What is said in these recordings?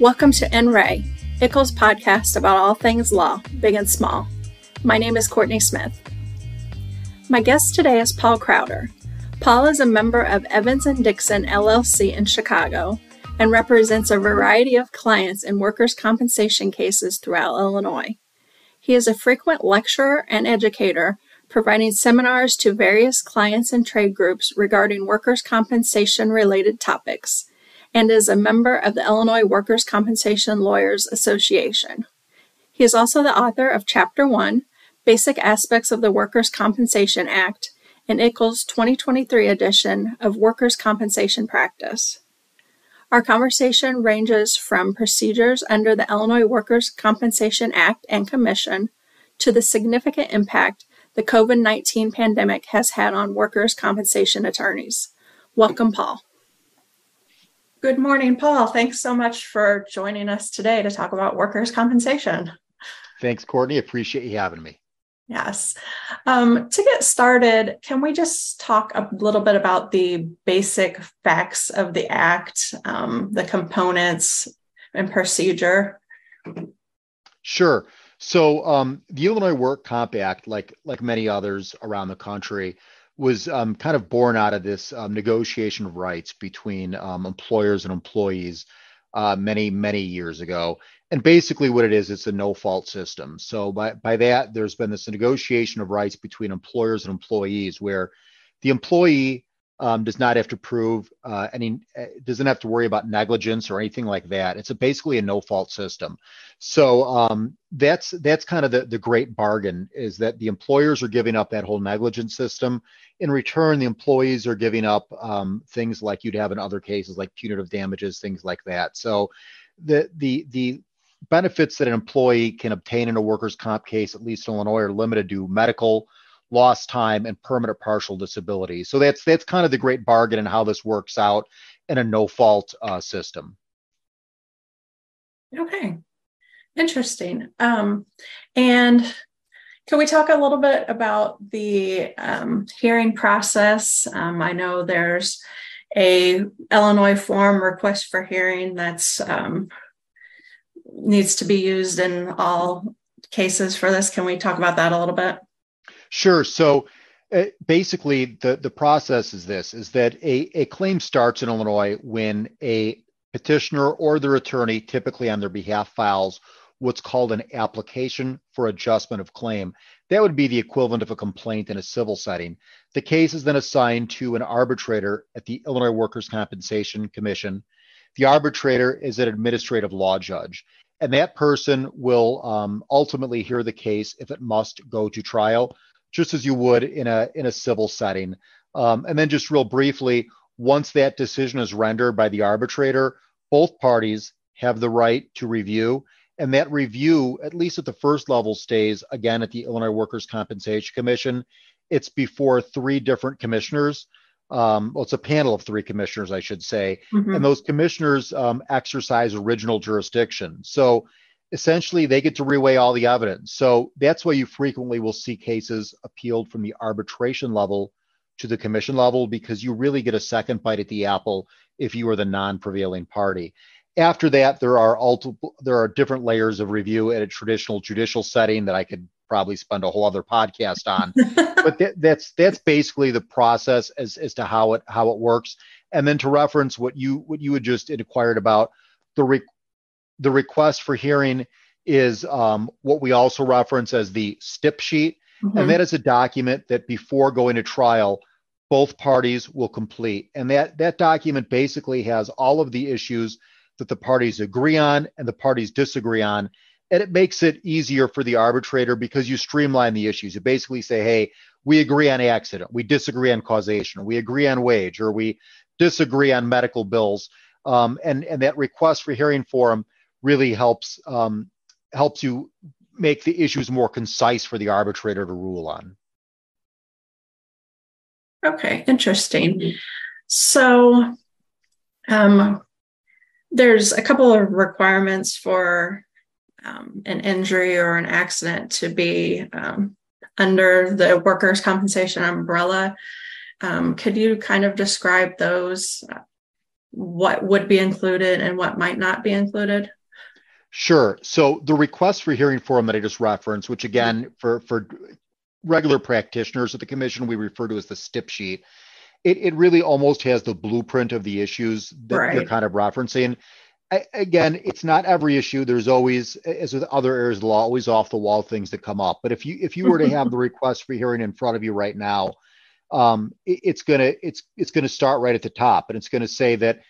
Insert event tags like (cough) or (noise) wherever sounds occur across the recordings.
Welcome to NRA, IICLE's podcast about all things law, big and small. My name is Courtney Smith. My guest today is Paul Krauter. Paul is a member of Evans and Dixon LLC in Chicago and represents a variety of clients in workers' compensation cases throughout Illinois. He is a frequent lecturer and educator, providing seminars to various clients and trade groups regarding workers' compensation related topics and is a member of the Illinois Workers' Compensation Lawyers Association. He is also the author of Chapter 1 Basic Aspects of the Workers' Compensation Act in IICLE's 2023 edition of Workers' Compensation Practice. Our conversation ranges from procedures under the Illinois Workers' Compensation Act and Commission to the significant impact the COVID 19 pandemic has had on workers' compensation attorneys. Welcome, Paul. Good morning, Paul. Thanks so much for joining us today to talk about workers' compensation. Thanks, Courtney. Appreciate you having me. Yes. Um, to get started, can we just talk a little bit about the basic facts of the Act, um, the components, and procedure? Sure. So, um, the Illinois Work Comp Act, like like many others around the country, was um, kind of born out of this um, negotiation of rights between um, employers and employees uh, many many years ago. And basically, what it is, it's a no-fault system. So by by that, there's been this negotiation of rights between employers and employees, where the employee um, does not have to prove uh, any, uh, doesn't have to worry about negligence or anything like that. It's a, basically a no-fault system. So um, that's that's kind of the the great bargain is that the employers are giving up that whole negligence system. In return, the employees are giving up um, things like you'd have in other cases, like punitive damages, things like that. So the the the benefits that an employee can obtain in a workers' comp case, at least in Illinois, are limited to medical lost time, and permanent partial disability. So that's that's kind of the great bargain and how this works out in a no fault uh, system. Okay, interesting. Um, and can we talk a little bit about the um, hearing process? Um, I know there's a Illinois form request for hearing that's um, needs to be used in all cases for this. Can we talk about that a little bit? Sure. So uh, basically, the, the process is this is that a, a claim starts in Illinois when a petitioner or their attorney, typically on their behalf, files what's called an application for adjustment of claim. That would be the equivalent of a complaint in a civil setting. The case is then assigned to an arbitrator at the Illinois Workers' Compensation Commission. The arbitrator is an administrative law judge, and that person will um, ultimately hear the case if it must go to trial just as you would in a in a civil setting. Um, and then just real briefly, once that decision is rendered by the arbitrator, both parties have the right to review. And that review, at least at the first level, stays again at the Illinois Workers' Compensation Commission. It's before three different commissioners. Um, well, it's a panel of three commissioners, I should say. Mm-hmm. And those commissioners um, exercise original jurisdiction. So essentially they get to reweigh all the evidence. So that's why you frequently will see cases appealed from the arbitration level to the commission level because you really get a second bite at the apple if you are the non-prevailing party. After that, there are multiple, there are different layers of review at a traditional judicial setting that I could probably spend a whole other podcast on. (laughs) but that, that's that's basically the process as as to how it how it works. And then to reference what you what you had just inquired about, the re- the request for hearing is um, what we also reference as the STIP sheet. Mm-hmm. And that is a document that before going to trial, both parties will complete. And that, that document basically has all of the issues that the parties agree on and the parties disagree on. And it makes it easier for the arbitrator because you streamline the issues. You basically say, hey, we agree on accident, we disagree on causation, we agree on wage, or we disagree on medical bills. Um, and, and that request for hearing forum really helps um, helps you make the issues more concise for the arbitrator to rule on. Okay, interesting. So, um, there's a couple of requirements for um, an injury or an accident to be um, under the workers' compensation umbrella. Um, could you kind of describe those what would be included and what might not be included? Sure. So the request for hearing form that I just referenced, which again for for regular practitioners at the commission we refer to as the stip sheet, it, it really almost has the blueprint of the issues that right. you're kind of referencing. I, again, it's not every issue. There's always, as with other areas of law, always off the wall things that come up. But if you if you were to have (laughs) the request for hearing in front of you right now, um, it, it's gonna it's it's gonna start right at the top, and it's gonna say that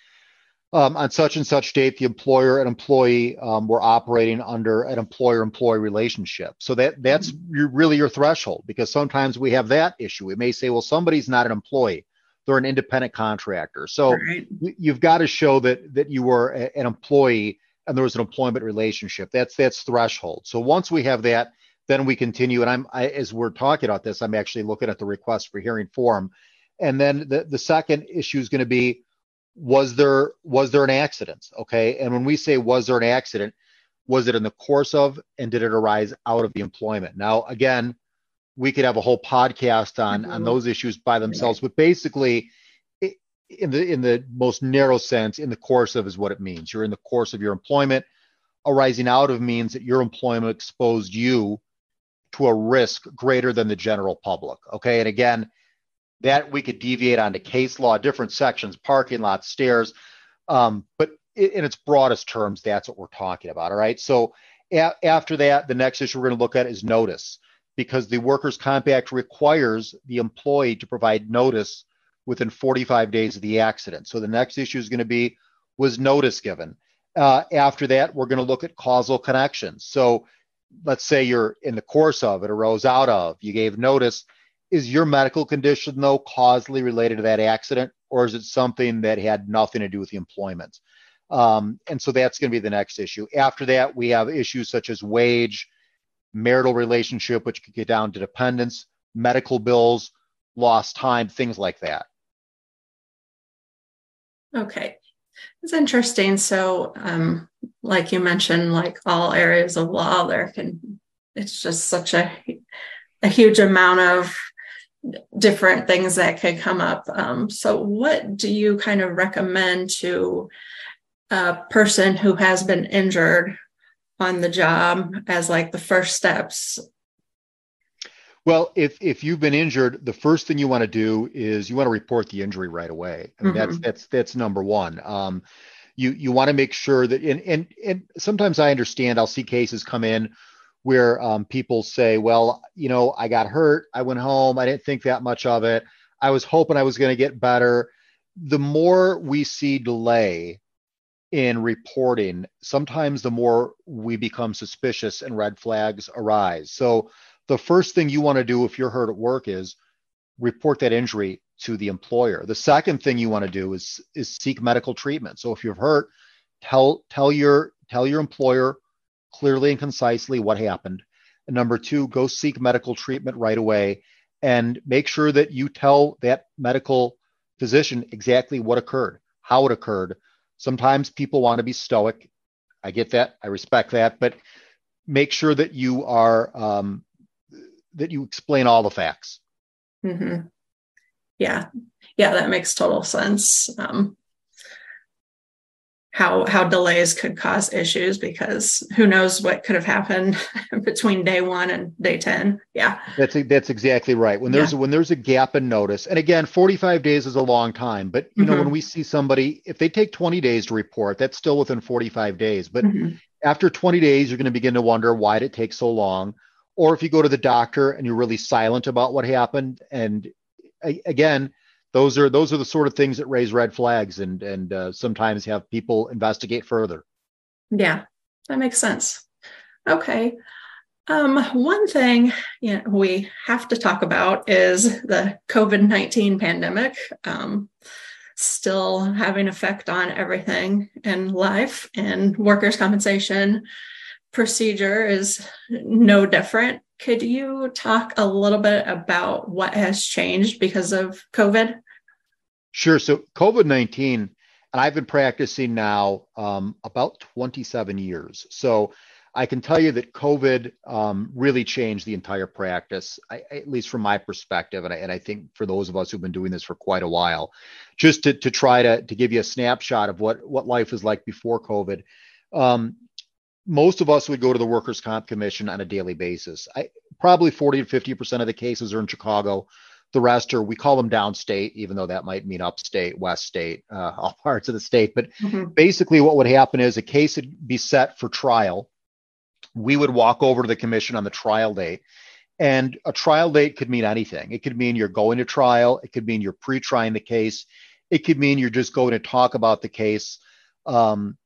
um, on such and such date, the employer and employee um, were operating under an employer-employee relationship. So that that's mm-hmm. really your threshold because sometimes we have that issue. We may say, well, somebody's not an employee; they're an independent contractor. So right. you've got to show that that you were a, an employee and there was an employment relationship. That's that's threshold. So once we have that, then we continue. And I'm I, as we're talking about this, I'm actually looking at the request for hearing form, and then the the second issue is going to be was there was there an accident? Okay. And when we say was there an accident was it in the course of and did it arise out of the employment? Now again we could have a whole podcast on mm-hmm. on those issues by themselves but basically it, in the in the most narrow sense in the course of is what it means. You're in the course of your employment. Arising out of means that your employment exposed you to a risk greater than the general public. Okay. And again that we could deviate onto case law, different sections, parking lots, stairs. Um, but in its broadest terms, that's what we're talking about. All right. So a- after that, the next issue we're going to look at is notice because the workers' comp act requires the employee to provide notice within 45 days of the accident. So the next issue is going to be was notice given. Uh, after that, we're going to look at causal connections. So let's say you're in the course of it arose out of, you gave notice is your medical condition though causally related to that accident or is it something that had nothing to do with the employment? Um, and so that's going to be the next issue. After that we have issues such as wage marital relationship which could get down to dependence medical bills lost time things like that. Okay. It's interesting. So um, like you mentioned like all areas of law there can it's just such a a huge amount of different things that could come up. Um, so, what do you kind of recommend to a person who has been injured on the job as like the first steps? Well, if if you've been injured, the first thing you want to do is you want to report the injury right away. I mean, mm-hmm. that's that's that's number one. Um, you you want to make sure that and and and sometimes I understand I'll see cases come in where um, people say, well, you know, I got hurt. I went home. I didn't think that much of it. I was hoping I was going to get better. The more we see delay in reporting, sometimes the more we become suspicious and red flags arise. So, the first thing you want to do if you're hurt at work is report that injury to the employer. The second thing you want to do is is seek medical treatment. So if you're hurt, tell tell your tell your employer clearly and concisely what happened. And number two, go seek medical treatment right away and make sure that you tell that medical physician exactly what occurred, how it occurred. Sometimes people want to be stoic. I get that. I respect that. But make sure that you are, um, that you explain all the facts. Mm-hmm. Yeah. Yeah, that makes total sense. Um, how how delays could cause issues because who knows what could have happened (laughs) between day one and day 10 yeah that's that's exactly right when there's yeah. when there's a gap in notice and again 45 days is a long time but you mm-hmm. know when we see somebody if they take 20 days to report that's still within 45 days but mm-hmm. after 20 days you're going to begin to wonder why did it take so long or if you go to the doctor and you're really silent about what happened and again those are those are the sort of things that raise red flags and and uh, sometimes have people investigate further. Yeah, that makes sense. Okay. Um, one thing you know, we have to talk about is the COVID 19 pandemic, um, still having effect on everything in life, and workers' compensation procedure is no different. Could you talk a little bit about what has changed because of COVID? Sure. So, COVID 19, and I've been practicing now um, about 27 years. So, I can tell you that COVID um, really changed the entire practice, I, at least from my perspective, and I, and I, think for those of us who've been doing this for quite a while, just to, to try to, to give you a snapshot of what, what life was like before COVID. Um, most of us would go to the Workers' Comp Commission on a daily basis. I, probably 40 to 50 percent of the cases are in Chicago. The rest are we call them downstate, even though that might mean upstate, west state, uh, (laughs) all parts of the state. But mm-hmm. basically, what would happen is a case would be set for trial. We would walk over to the commission on the trial date. And a trial date could mean anything. It could mean you're going to trial. It could mean you're pre-trying the case. It could mean you're just going to talk about the case. Um,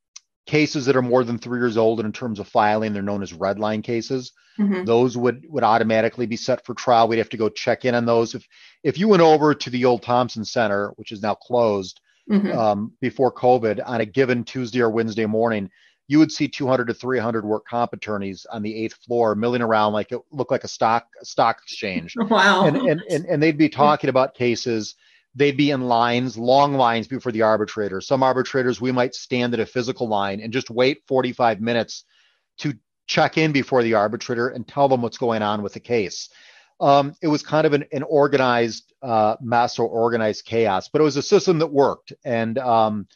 cases that are more than three years old and in terms of filing they're known as red line cases. Mm-hmm. those would would automatically be set for trial. We'd have to go check in on those. If if you went over to the old thompson center which is now closed mm-hmm. um, before covid on a given tuesday or wednesday morning you would see 200 to 300 work comp attorneys on the eighth floor milling around like it looked like a stock stock exchange. (laughs) Wow. And and, and, and they'd be talking about cases they'd be in lines, long lines before the arbitrator. Some arbitrators, we might stand at a physical line and just wait 45 minutes to check in before the arbitrator and tell them what's going on with the case. Um, it was kind of an, an organized uh, mess or organized chaos, but it was a system that worked, and um,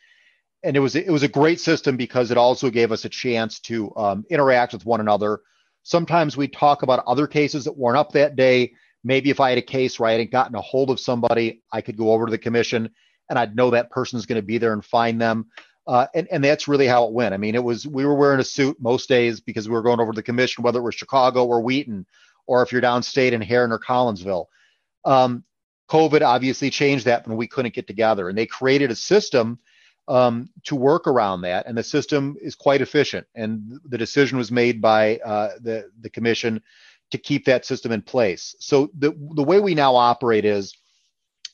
and it was it was a great system because it also gave us a chance to um, interact with one another. Sometimes we talk about other cases that weren't up that day maybe if I had a case where I hadn't gotten a hold of somebody, I could go over to the commission and I'd know that person's going to be there and find them. Uh, and, and that's really how it went. I mean, it was we were wearing a suit most days because we were going over to the commission, whether it was Chicago or Wheaton, or if you're downstate in Herrin or Collinsville. Um, COVID obviously changed that when we couldn't get together, and they created a system um, to work around that. And the system is quite efficient. And the decision was made by uh, the the commission to keep that system in place. So the the way we now operate is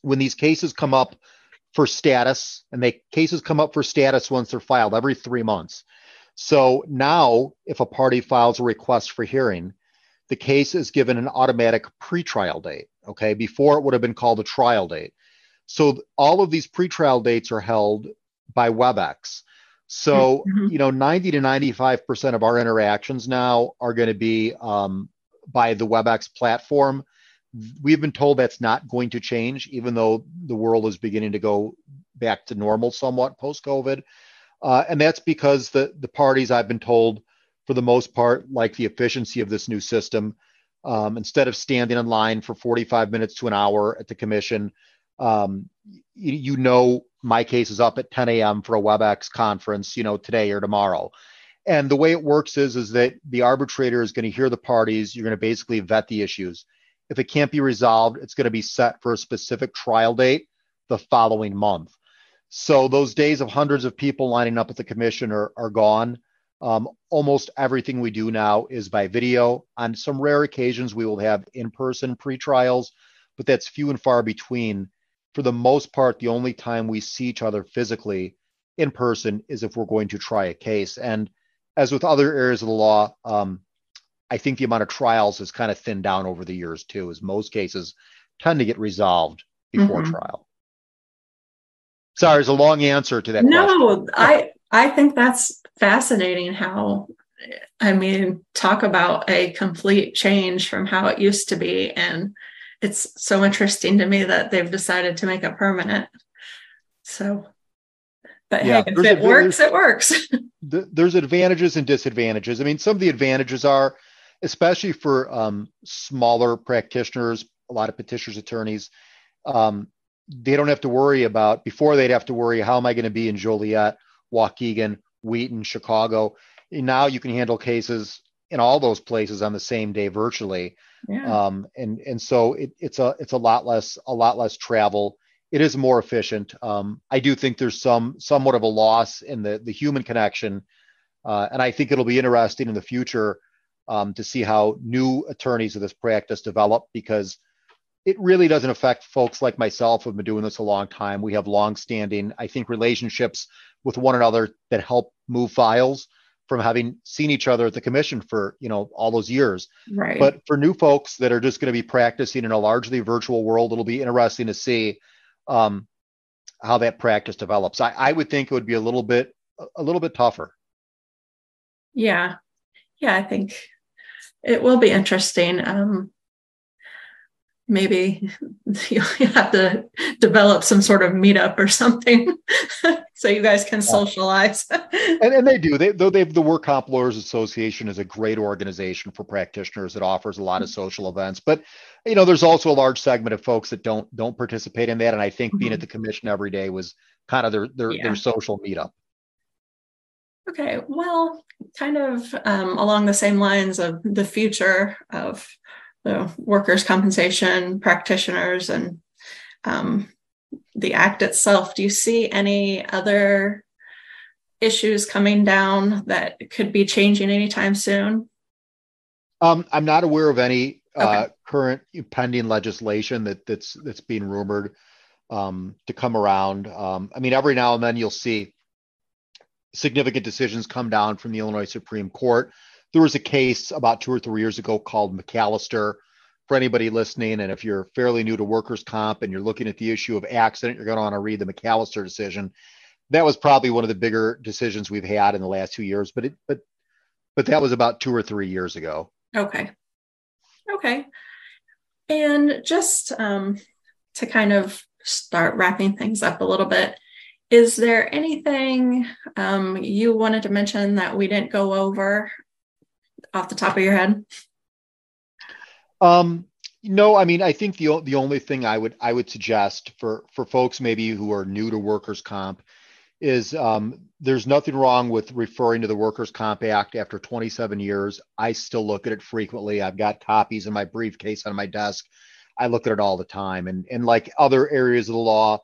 when these cases come up for status, and they cases come up for status once they're filed every three months. So now, if a party files a request for hearing, the case is given an automatic pretrial date. Okay, before it would have been called a trial date. So all of these pretrial dates are held by WebEx. So mm-hmm. you know, 90 to 95 percent of our interactions now are going to be um, by the WebEx platform. We've been told that's not going to change, even though the world is beginning to go back to normal somewhat post COVID. Uh, and that's because the, the parties I've been told, for the most part, like the efficiency of this new system. Um, instead of standing in line for 45 minutes to an hour at the commission, um, you, you, know my case is up at 10 a.m. for a WebEx conference, you know, today or tomorrow. And the way it works is, is that the arbitrator is going to hear the parties. You're going to basically vet the issues. If it can't be resolved, it's going to be set for a specific trial date the following month. So those days of hundreds of people lining up at the commission are, are gone. Um, almost everything we do now is by video. On some rare occasions, we will have in-person pre-trials, but that's few and far between. For the most part, the only time we see each other physically in person is if we're going to try a case. And as with other areas of the law, um, I think the amount of trials has kind of thinned down over the years too, as most cases tend to get resolved before mm-hmm. trial. Sorry, it's a long answer to that. No, I I think that's fascinating. How I mean, talk about a complete change from how it used to be, and it's so interesting to me that they've decided to make it permanent. So but yeah, hey, if it works, it works. (laughs) there's advantages and disadvantages. I mean, some of the advantages are, especially for um, smaller practitioners, a lot of petitioners, attorneys, um, they don't have to worry about, before they'd have to worry, how am I going to be in Joliet, Waukegan, Wheaton, Chicago? And now you can handle cases in all those places on the same day virtually. Yeah. Um, and and so it, it's a it's a lot less a lot less travel it is more efficient. Um, I do think there's some somewhat of a loss in the the human connection, uh, and I think it'll be interesting in the future um, to see how new attorneys of this practice develop because it really doesn't affect folks like myself who've been doing this a long time. We have long-standing, I think, relationships with one another that help move files from having seen each other at the commission for you know all those years. Right. But for new folks that are just going to be practicing in a largely virtual world, it'll be interesting to see um, how that practice develops. I, I would think it would be a little bit a little bit tougher. Yeah. yeah, I think it will be interesting. Um, maybe (laughs) you have to develop some sort of meetup or something (laughs) so you guys can socialize. (laughs) And, and, they do. They though they've the work comp lawyers association is a great organization for practitioners that offers a lot of mm-hmm. social events. But you know there's also a large segment of folks that don't don't participate in that. And i think mm-hmm. being at the commission every day was kind of their their, yeah. their social meetup. Okay. Well kind of um, along the same lines of the future of the workers' compensation practitioners and um, the act itself. Do you see any other issues coming down that could be changing anytime soon? Um, I'm not aware of any uh, okay. uh, current pending legislation that that's that's being rumored um, to come around. Um, I mean, every now and then you'll see significant decisions come down from the Illinois Supreme Court there was a case about two or three years ago called McAllister. For anybody listening, and if you're fairly new to workers' comp and you're looking at the issue of accident, you're going to want to read the McAllister decision. That was probably one of the bigger decisions we've had in the last two years, but it, but but that was about two or three years ago. Okay. Okay. And just um, to kind of start wrapping things up a little bit, is there anything um, you wanted to mention that we didn't go over off the top of your head? Um, no, I mean, I think the the only thing I would I would suggest for for folks maybe who are new to workers comp is um, there's nothing wrong with referring to the Workers' Comp Act after 27 years. I still look at it frequently. I've got copies in my briefcase on my desk. I look at it all the time. And and like other areas of the law,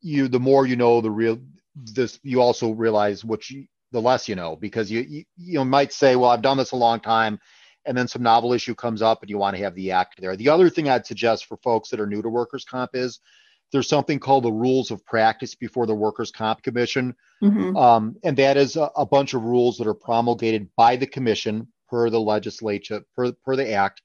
you the more you know, the real this you also realize what you the less you know because you, you you might say, well, I've done this a long time, and then some novel issue comes up and you want to have the act there. The other thing I'd suggest for folks that are new to workers' comp is there's something called the rules of practice before the workers' comp commission, mm-hmm. um, and that is a, a, bunch of rules that are promulgated by the commission per the legislature per per the act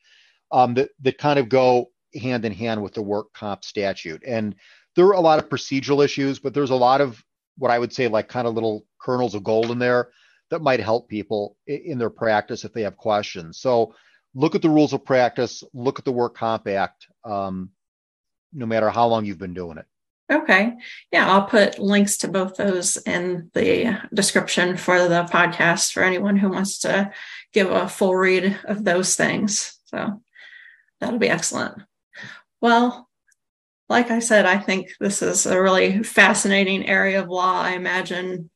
um, that that kind of go hand in hand with the work comp statute and there are a lot of procedural issues but there's a lot of what I would say like kind of little kernels of gold in there that might help people in their practice if they have questions. So look at the rules of practice, look at the work comp act, um, no matter how long you've been doing it. Okay. Yeah, I'll put links to both those in the description for the podcast for anyone who wants to give a full read of those things. So that'll be excellent. Well, like I said, I think this is a really fascinating area of law. I imagine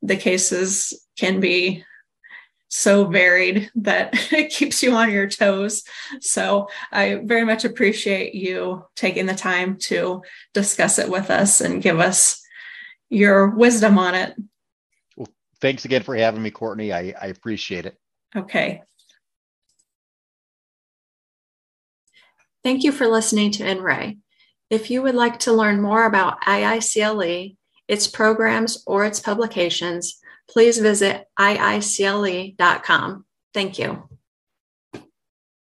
the cases can be so varied that (laughs) it keeps you on your toes. So I very much appreciate you taking the time to discuss it with us and give us your wisdom on it. Well, thanks again for having me, Courtney. I, I appreciate it. Okay. Thank you for listening to In Re. If you would like to learn more about IICLE, its programs, or its publications, please visit iicle.com. Thank you.